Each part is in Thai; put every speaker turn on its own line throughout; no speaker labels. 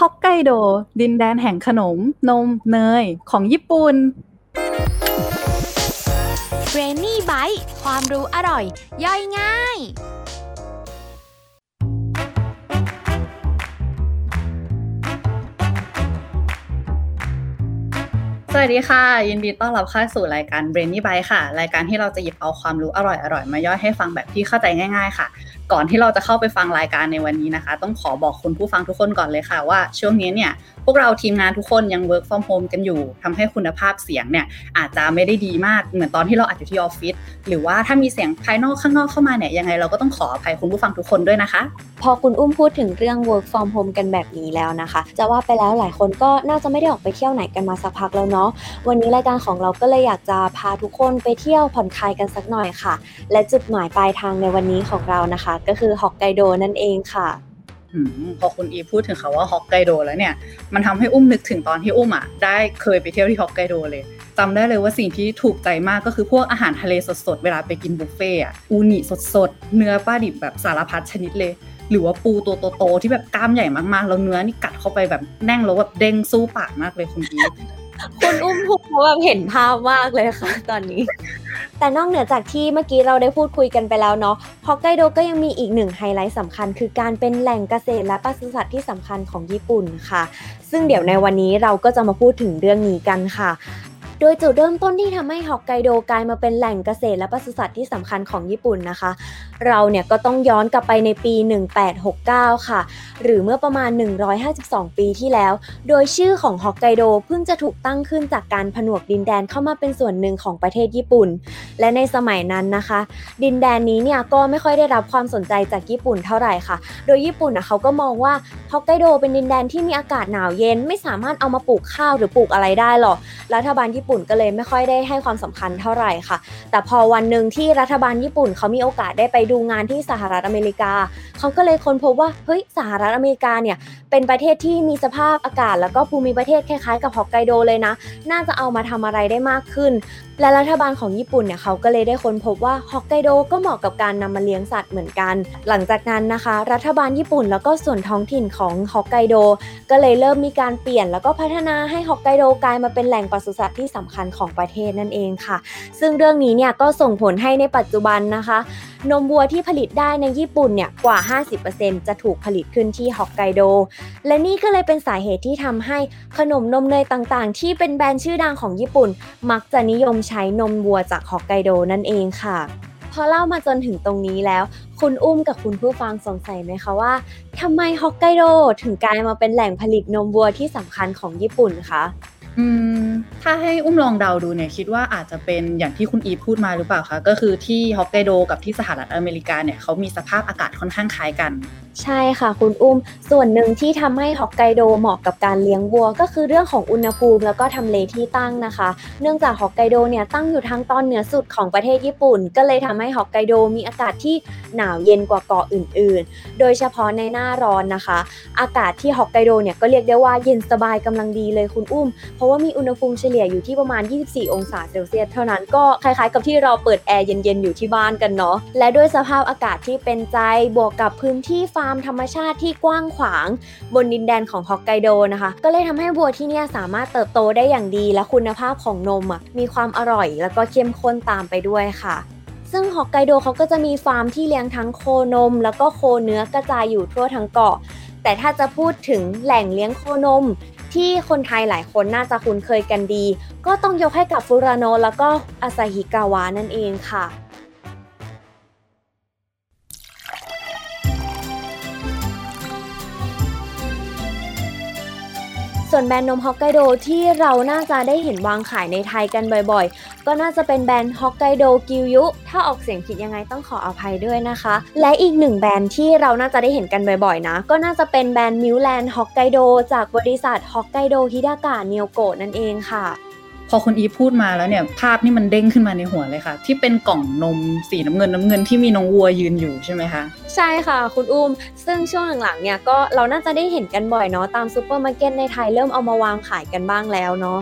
ฮอกไกโด ดินแดนแห่งขนม นมเนย ของญี่ปุ่น
เบรนนี่ไบต์ความรู้อร่อย ย่อยง่าย
สวัสดีค่ะ ยินดีต้อนรับเข้าสู่รายการ b r a i n y by ค่ะ รายการที่เราจะหยิบเอาความรู้อร่อยๆ มาย่อยให้ฟังแบบที่เข้าใจง่าย ๆ ค่ะ ก่อนที่เราจะเข้าไปฟังรายการในวันนี้นะคะ ต้องขอบอกคุณผู้ฟังทุกคนก่อนเลยค่ะว่าช่วงนี้เนี่ยพวกเราทีมงานทุกคนยัง work from home กันอยู่ทำให้คุณภาพเสียงเนี่ยอาจจะไม่ได้ดีมากเหมือนตอนที่เราอัดอยู่ที่ออฟฟิศหรือว่าถ้ามีเสียงภายนอกข้างนอกเข้ามาเนี่ยยังไงเราก็ต้องขออภัยคุณผู้ฟังทุกคนด้วยนะคะ
พอคุณอุ้มพูดถึงเรื่อง work from home กันแบบนี้แล้วนะคะ จะว่าไปแล้วหลายคนก็น่าจะไม่ได้ออกไปเที่ยวไหนกันมาสักพักแล้วเนาะวันนี้รายการของเราก็เลยอยากจะพาทุกคนไปเที่ยวผ่อนคลายกันสักหน่อยค่ะ และจุดหมายปลายทางในวันนี้ของเรานะคะก็คือฮอกไกโดนั่นเองค่ะ
พอคุณอีพูดถึงคาว่าฮอกไกโดแล้วเนี่ย มันทำให้อุ้มนึกถึงตอนที่อุ้มอะได้เคยไปเที่ยวที่ฮอกไกโดเลยจำได้เลยว่าสิ่งที่ถูกใจมากก็คือพวกอาหารทะเลสดๆ เวลาไปกินบุฟเฟ่อะอูนิสดๆ เนื้อปลาดิบแบบสารพัดชนิดเลย หรือว่าปูตัวโตๆที่แบบกล้ามใหญ่มากๆ แล้วเนื้อนี่กัดเข้าไปแบบแน่งแล้วแบบเด้งสู้ปากมากเลยคุณอี
คุณอุ้มพูดแบบเห็นภาพมากเลยค่ะ ตอนนี้ แต่นอกเหนือจากที่เมื่อกี้เราได้พูดคุยกันไปแล้วเนาะฮอกไกโดก็ยังมีอีกหนึ่งไฮไลท์สำคัญ คือการเป็นแหล่งเกษตรและปศุสัตว์ที่สำคัญของญี่ปุ่นค่ะ ซึ่งเดี๋ยวในวันนี้เราก็จะมาพูดถึงเรื่องนี้กันค่ะ ดยจุดเริ่มต้นที่ทำให้ฮอกไกโดกลายมาเป็นแหล่งเกษตรและปศุสัตว์ที่สำคัญของญี่ปุ่นนะคะ เราเนี่ยก็ต้องย้อนกลับไปในปี 1869 ค่ะ หรือเมื่อประมาณ 152 ปีที่แล้ว โดยชื่อของฮอกไกโดเพิ่งจะถูกตั้งขึ้นจากการผนวกดินแดนเข้ามาเป็นส่วนหนึ่งของประเทศญี่ปุ่น และในสมัยนั้นนะคะ ดินแดนนี้เนี่ยก็ไม่ค่อยได้รับความสนใจจากญี่ปุ่นเท่าไหร่ค่ะ โดยญี่ปุ่นนะเขาก็มองว่าฮอกไกโดเป็นดินแดนที่มีอากาศหนาวเย็น ไม่สามารถเอามาปลูกข้าวหรือปลูกอะไรได้หรอกรัฐบาลญี่ปุ่นก็เลยไม่ค่อยได้ให้ความสำคัญเท่าไหร่ค่ะ แต่พอวันหนึ่งที่รัฐบาลญี่ปุ่นเขามีโอกาสได้ไปดูงานที่สหรัฐอเมริกา เขาก็เลยค้นพบว่าเฮ้ยสหรัฐอเมริกาเนี่ยเป็นประเทศที่มีสภาพอากาศ แล้วก็ภูมิประเทศคล้ายๆ กับฮอกไกโดเลยนะ น่าจะเอามาทำอะไรได้มากขึ้นและรัฐบาลของญี่ปุ่นเนี่ยเขาก็เลยได้ค้นพบว่าฮอกไกโดก็เหมาะกับการนำมาเลี้ยงสัตว์เหมือนกัน หลังจากนั้นนะคะ รัฐบาลญี่ปุ่นแล้วก็ส่วนท้องถิ่นของฮอกไกโดก็เลยเริ่มมีการเปลี่ยนแล้วก็พัฒนาให้ฮอกไกโดกลายมาเป็นแหล่งปศุสัตว์ที่สำคัญของประเทศนั่นเองค่ะ ซึ่งเรื่องนี้เนี่ยก็ส่งผลให้ในปัจจุบันนะคะ นมวัวที่ผลิตได้ในญี่ปุ่นเนี่ยกว่า 50%จะถูกผลิตขึ้นที่ฮอกไกโด และนี่ก็เลยเป็นสาเหตุที่ทำให้ขนมนมเนยต่างๆ ที่เป็นแบรนด์ชื่อดังของญี่ปุ่น มักจะนิยมใช้นมวัวจากฮอกไกโดนั่นเองค่ะ พอเล่ามาจนถึงตรงนี้แล้ว คุณอุ้มกับคุณผู้ฟังสงสัยไหมคะว่าทำไมฮอกไกโดถึงกลายมาเป็นแหล่งผลิตนมวัวที่สำคัญของญี่ปุ่นคะ
ถ้าให้อุ้มลองเดาดูเนี่ยคิดว่าอาจจะเป็นอย่างที่คุณอีพูดมาหรือเปล่าคะก็คือที่ฮอกไกโดกับที่สหรัฐอเมริกาเนี่ยเขามีสภาพอากาศค่อนข้างคล้ายกัน
ใช่ค่ะคุณอุ้ม ส่วนหนึ่งที่ทำให้ฮอกไกโดเหมาะกับการเลี้ยงวัว ก็คือเรื่องของอุณหภูมิแล้วก็ทำเลที่ตั้งนะคะ เนื่องจากฮอกไกโดเนี่ยตั้งอยู่ทางตอนเหนือสุดของประเทศญี่ปุ่น ก็เลยทำให้ฮอกไกโดมีอากาศที่หนาวเย็นกว่าเกาะอื่น ๆ โดยเฉพาะในหน้าร้อนนะคะ อากาศที่ฮอกไกโดเนี่ยก็เรียกได้ว่าเย็นสบายกำลังดีเลยคุณอุ้มเพราะว่ามีอุณหภูมิเฉลี่ยอยู่ที่ประมาณ 24 องศาเซลเซียสเท่านั้นก็คล้ายๆ กับที่เราเปิดแอร์เย็นๆ อยู่ที่บ้านกันเนาะและด้วยสภาพอากาศที่เป็นใจบวกกับพื้นที่ฟาร์มธรรมชาติที่กว้างขวาง บนดินแดนของฮอกไกโดนะคะ ก็เลยทำให้วัวที่นี่สามารถเติบโตได้อย่างดีและคุณภาพของนมอะมีความอร่อย แล้วก็เข้มข้นตามไปด้วยค่ะซึ่งฮอกไกโดเขาก็จะมีฟาร์มที่เลี้ยงทั้งโคนม แล้วก็โคเนื้อกระจายอยู่ทั่วทั้งเกาะ แต่ถ้าจะพูดถึงแหล่งเลี้ยงโคนม ที่คนไทยหลายคนน่าจะคุ้นเคยกันดี ก็ต้องยกให้กับฟูรานโนแล้วก็อาซาฮิกาวะนั่นเองค่ะ ส่วนแบรนด์นมฮอกไกโดที่เราน่าจะได้เห็นวางขายในไทยกันบ่อยๆ ก็น่าจะเป็นแบรนด์ฮอกไกโดกิวยุ ถ้าออกเสียงผิดยังไงต้องขออภัยด้วยนะคะ และอีกหนึ่งแบรนด์ที่เราน่าจะได้เห็นกันบ่อยๆ นะ ก็น่าจะเป็นแบรนด์มิวแลนด์ฮอกไกโดจากบริษัทฮอกไกโดฮิดากะเนียวโกะนั่นเองค่ะ
อคุณอีฟพูดมาแล้วเนี่ยภาพนี่มันเด้งขึ้นมาในหัวเลยค่ะ ที่เป็นกล่องนมสีน้ำเงินน้ำเงินที่มีน้องวัวยืนอยู่ใช่ไหมคะ
ใช่ค่ะ คุณอุ้ม ซึ่งช่วงหลังๆเนี่ยก็เราน่าจะได้เห็นกันบ่อยเนาะตามซูเปอร์มาร์เก็ตในไทยเริ่มเอามาวางขายกันบ้างแล้วเนาะ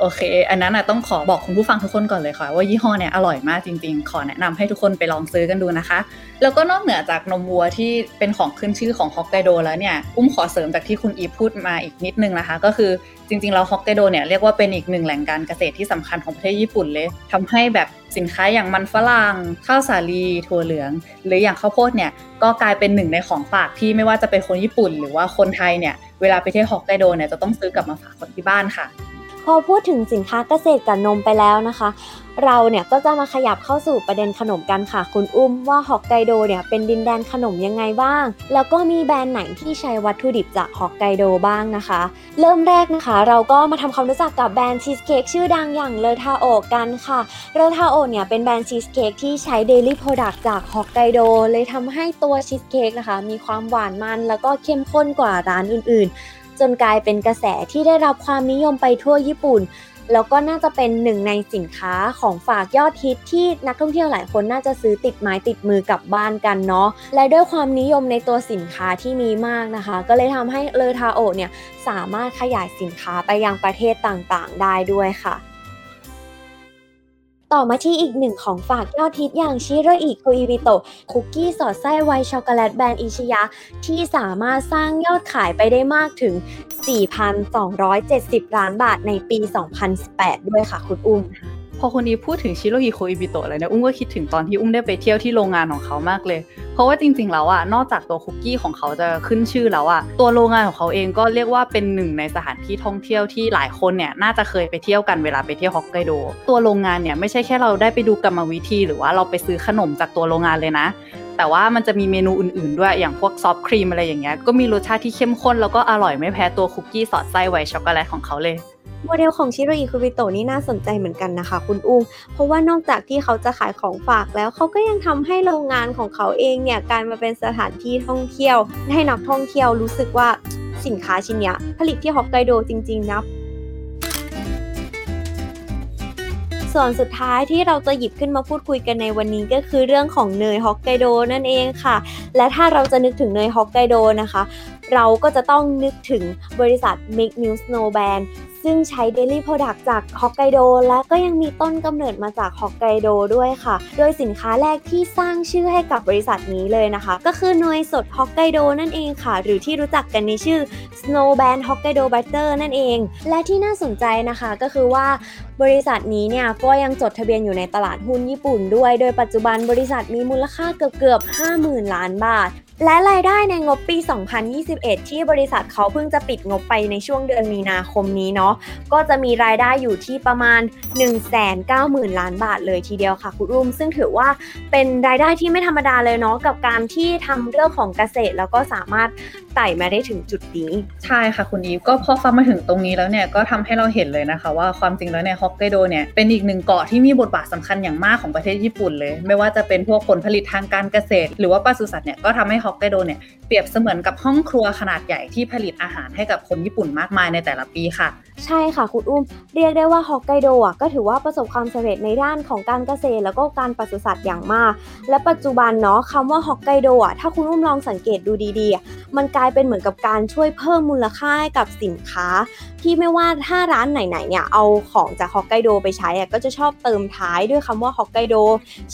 โอเค อันนั้นนะต้องขอบอกคุณผู้ฟังทุกคนก่อนเลยค่ะ ว่ายี่ห้อเนี่ยอร่อยมากจริง ๆ ขอแนะนำให้ทุกคนไปลองซื้อกันดูนะคะ แล้วก็นอกเหนือจากนมวัวที่เป็นของขึ้นชื่อของฮอกไกโดแล้วเนี่ยอุ้มขอเสริมจากที่คุณอีฟพูดมาอีกนิดนึงนะคะ ก็คือ จริงๆแล้วฮอกไกโดเนี่ยเรียกว่าเป็นอีกหนึ่งแหล่งการเกษตรที่สำคัญของประเทศญี่ปุ่นเลยทำให้แบบสินค้าอย่างมันฝรั่งข้าวสาลีถั่วเหลือง หรืออย่างข้าวโพดเนี่ยก็กลายเป็นหนึ่งในของฝากที่ไม่ว่าจะเป็นคนญี่ปุ่น หรือว่าคนไทยเนี่ยเวลาไปเที่ยวฮอกไกโดเนี่ยจะต้องซื้อกลับมาฝากคนที่บ้านค่ะ
พอพูดถึงสินค้าเกษตรกับนมไปแล้วนะคะ เราเนี่ยก็จะมาขยับเข้าสู่ประเด็นขนมกันค่ะ คุณอุ้มว่าฮอกไกโดเนี่ยเป็นดินแดนขนมยังไงบ้าง แล้วก็มีแบรนด์ไหนที่ใช้วัตถุดิบจากฮอกไกโดบ้างนะคะ เริ่มแรกนะคะ เราก็มาทำความรู้จักกับแบรนด์ชีสเค้กชื่อดังอย่าง LeTAOกันค่ะ LeTAO เนี่ยเป็นแบรนด์ชีสเค้กที่ใช้ dairy product จากฮอกไกโดเลยทำให้ตัวชีสเค้กนะคะ มีความหวานมันแล้วก็เข้มข้นกว่าร้านอื่นๆ จนกลายเป็นกระแสที่ได้รับความนิยมไปทั่วญี่ปุ่น แล้วก็น่าจะเป็นหนึ่งในสินค้าของฝากยอดฮิตที่นักท่องเที่ยวหลายคนน่าจะซื้อติดไม้ติดมือกลับบ้านกันเนาะและด้วยความนิยมในตัวสินค้าที่มีมากนะคะ ก็เลยทำให้ LeTAO เนี่ยสามารถขยายสินค้าไปยังประเทศต่างๆ ได้ด้วยค่ะ ต่อมาที่อีกหนึ่งของฝากยอดฮิตอย่างชิโรอิโคอิบิโตะคุกกี้สอดไส้ white chocolate แบรนด์อิชิยะ ที่สามารถสร้างยอดขายไปได้มากถึง 4,270 ล้านบาทในปี 2018 ด้วยค่ะคุณอุ้ม
พอคุณอีฟพูดถึงชิโรอิโคอิบิโตะเลยเนี่ยอุ้มก็คิดถึงตอนที่อุ้มได้ไปเที่ยวที่โรงงานของเขามากเลย เพราะว่าจริงๆแล้วอะนอกจากตัวคุกกี้ของเขาจะขึ้นชื่อแล้วอะตัวโรงงานของเขาเองก็เรียกว่าเป็นหนึ่งในสถานที่ท่องเที่ยวที่หลายคนเนี่ยน่าจะเคยไปเที่ยวกันเวลาไปเที่ยวฮอกไกโดตัวโรงงานเนี่ยไม่ใช่แค่เราได้ไปดูกรรมวิธี หรือว่าเราไปซื้อขนมจากตัวโรงงานเลยนะ แต่ว่ามันจะมีเมนูอื่นๆด้วยอย่างพวก soft cream อะไรอย่างเงี้ยก็มีรสชาติที่เข้มข้นแล้วก็อร่อยไม่แพ้ตัวคุกกี้สอดไส้ white chocolate ของเขาเลย
โมเดลของชิโรอิโคอิบิโตะนี่น่าสนใจเหมือนกันนะคะ คุณอุ้มเพราะว่านอกจากที่เขาจะขายของฝากแล้วเขาก็ยังทำให้โรงงานของเขาเองเนี่ยกลายมาเป็นสถานที่ท่องเที่ยว ให้นักท่องเที่ยวรู้สึกว่าสินค้าชิ้นเนี้ยผลิตที่ฮอกไกโดจริง ๆนะส่วนสุดท้ายที่เราจะหยิบขึ้นมาพูดคุยกันในวันนี้ก็คือเรื่องของเนยฮอกไกโดนั่นเองค่ะ และถ้าเราจะนึกถึงเนยฮอกไกโดนะคะ เราก็จะต้องนึกถึงบริษัท Make New Snow Band ซึ่งใช้ Daily Product จากฮอกไกโดและก็ยังมีต้นกำเนิดมาจากฮอกไกโดด้วยค่ะ โดยสินค้าแรกที่สร้างชื่อให้กับบริษัทนี้เลยนะคะ ก็คือเนยสดฮอกไกโดนั่นเองค่ะ หรือที่รู้จักกันในชื่อ Snow Band Hokkaido Butter นั่นเอง และที่น่าสนใจนะคะก็คือว่าบริษัทนี้เนี่ยก็ยังจดทะเบียนอยู่ในตลาดหุ้นญี่ปุ่นด้วย โดยปัจจุบันบริษัทมีมูลค่าเกือบเกือบ 50,000 ล้านบาท และรายได้ในงบปี 2021 ที่บริษัทเขาเพิ่งจะปิดงบไปในช่วงเดือนมีนาคมนี้เนาะ ก็จะมีรายได้อยู่ที่ประมาณ 190,000 ล้านบาทเลยทีเดียวค่ะคุณรุ่ม ซึ่งถือว่าเป็นรายได้ที่ไม่ธรรมดาเลยเนาะกับการที่ทำเรื่องของเกษตร แล้วก็สามารถ ไต่มาได้ถึงจุดนี้
ใช่ค่ะคุณอีฟก็พอฟังมาถึงตรงนี้แล้วเนี่ยก็ทำให้เราเห็นเลยนะคะ ว่าความจริงแล้วเนี่ยฮอกไกโดเนี่ยเป็นอีกหนึ่งเกาะที่มีบทบาทสำคัญอย่างมากของประเทศญี่ปุ่นเลย ไม่ว่าจะเป็นพวกผลผลิตทางการเกษตร หรือว่าปศุสัตว์เนี่ยก็ทำให้ฮอกไกโดเนี่ยเปรียบเสมือนกับห้องครัวขนาดใหญ่ที่ผลิตอาหารให้กับคนญี่ปุ่นมากมายในแต่ละปีค่ะ
ใช่ค่ะคุณอุ้ม เรียกได้ว่าฮอกไกโดอะก็ถือว่าประสบความสำเร็จในด้านของการเกษตร แล้วก็การปศุสัตว์อย่างมาก และปัจจุบันเนาะคำว่าฮอกไกโดอะถ้าคุณอุ้มลองสังเกตดูดีๆ มันกลายเป็นเหมือนกับการช่วยเพิ่มมูลค่าให้กับสินค้า ที่ไม่ว่าถ้าร้านไหนๆเนี่ยเอาของจากฮอกไกโดไปใช้อะก็จะชอบเติมท้ายด้วยคำว่าฮอกไกโด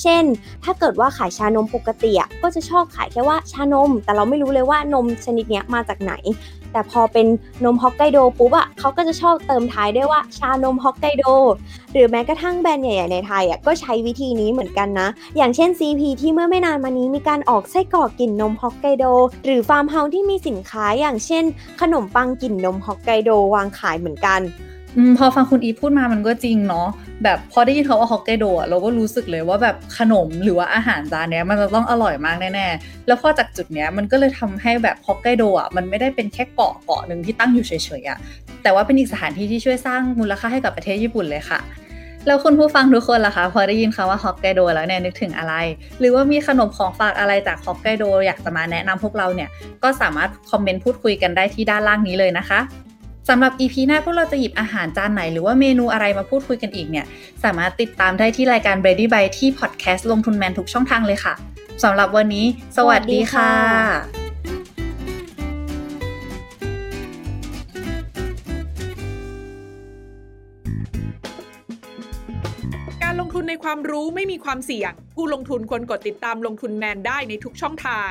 เช่น ถ้าเกิดว่าขายชานมปกติอะก็จะชอบขายแค่ว่าชานม แต่เราไม่รู้เลยว่านมชนิดเนี้ยมาจากไหน แต่พอเป็นนมฮอกไกโดปุ๊บอะเขาก็จะชอบเติมท้ายด้วยว่าชานมฮอกไกโดหรือแม้กระทั่งแบรนด์ใหญ่ๆในไทยอะก็ใช้วิธีนี้เหมือนกันนะ อย่างเช่น CP ที่เมื่อไม่นานมานี้มีการออกไส้กรอกกลิ่นนมฮอกไกโดหรือฟาร์มเฮาส์ที่มีสินค้าอย่างเช่น ขนมปังกลิ่นนมฮอกไกโดวางขายเหมือนกัน
พอฟังคุณอีพูดมามันก็จริงเนาะแบบพอได้ยินเขาว่าฮอกไกโดเราก็รู้สึกเลยว่าแบบขนมหรือว่าอาหารจานเนี้ยมันจะต้องอร่อยมากแน่ๆแล้วพอจากจุดเนี้ยมันก็เลยทำให้แบบฮอกไกโดอะมันไม่ได้เป็นแค่เกาะเกาะหนึ่งที่ตั้งอยู่เฉยๆอะแต่ว่าเป็นอีกสถานที่ที่ช่วยสร้างมูลค่าให้กับประเทศญี่ปุ่นเลยค่ะแล้วคุณผู้ฟังทุกคนล่ะคะพอได้ยินคำว่าฮอกไกโดแล้วเนี่ยนึกถึงอะไร หรือว่ามีขนมของฝากอะไรจากฮอกไกโดอยากจะมาแนะนำพวกเราเนี่ยก็สามารถคอมเมนต์พูดคุยกันได้ที่ด้านล่างนี้เลยนะคะ สำหรับ EP หน้าพวกเราจะหยิบอาหารจานไหน หรือว่าเมนูอะไรมาพูดคุยกันอีกเนี่ย สามารถติดตามได้ที่รายการ Ready by ที่พอดแคสต์ลงทุนแมนทุกช่องทางเลยค่ะสำหรับวันนี้ สวัสดีค่ะ
การลงทุนในความรู้ไม่มีความเสี่ยง ผู้ลงทุนควรกดติดตามลงทุนแมนได้ในทุกช่องทาง